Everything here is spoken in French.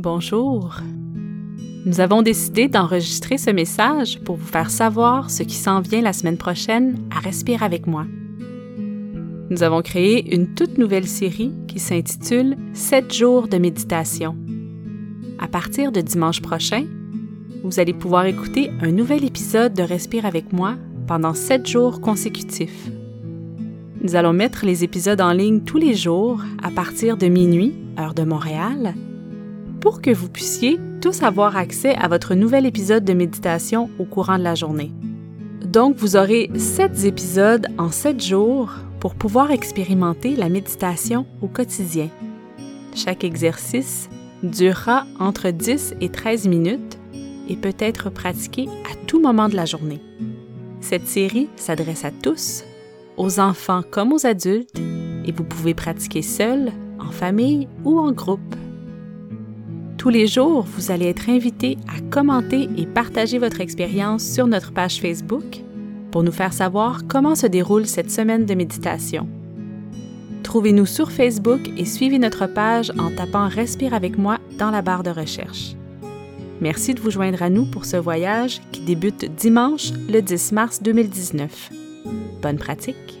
Bonjour. Nous avons décidé d'enregistrer ce message pour vous faire savoir ce qui s'en vient la semaine prochaine à Respire avec moi. Nous avons créé une toute nouvelle série qui s'intitule 7 jours de méditation. À partir de dimanche prochain, vous allez pouvoir écouter un nouvel épisode de Respire avec moi pendant 7 jours consécutifs. Nous allons mettre les épisodes en ligne tous les jours à partir de minuit, heure de Montréal, pour que vous puissiez tous avoir accès à votre nouvel épisode de méditation au courant de la journée. Donc, vous aurez 7 épisodes en 7 jours pour pouvoir expérimenter la méditation au quotidien. Chaque exercice durera entre 10 et 13 minutes et peut être pratiqué à tout moment de la journée. Cette série s'adresse à tous, aux enfants comme aux adultes, et vous pouvez pratiquer seul, en famille ou en groupe. Tous les jours, vous allez être invité à commenter et partager votre expérience sur notre page Facebook pour nous faire savoir comment se déroule cette semaine de méditation. Trouvez-nous sur Facebook et suivez notre page en tapant Respire avec moi dans la barre de recherche. Merci de vous joindre à nous pour ce voyage qui débute dimanche le 10 mars 2019. Bonne pratique!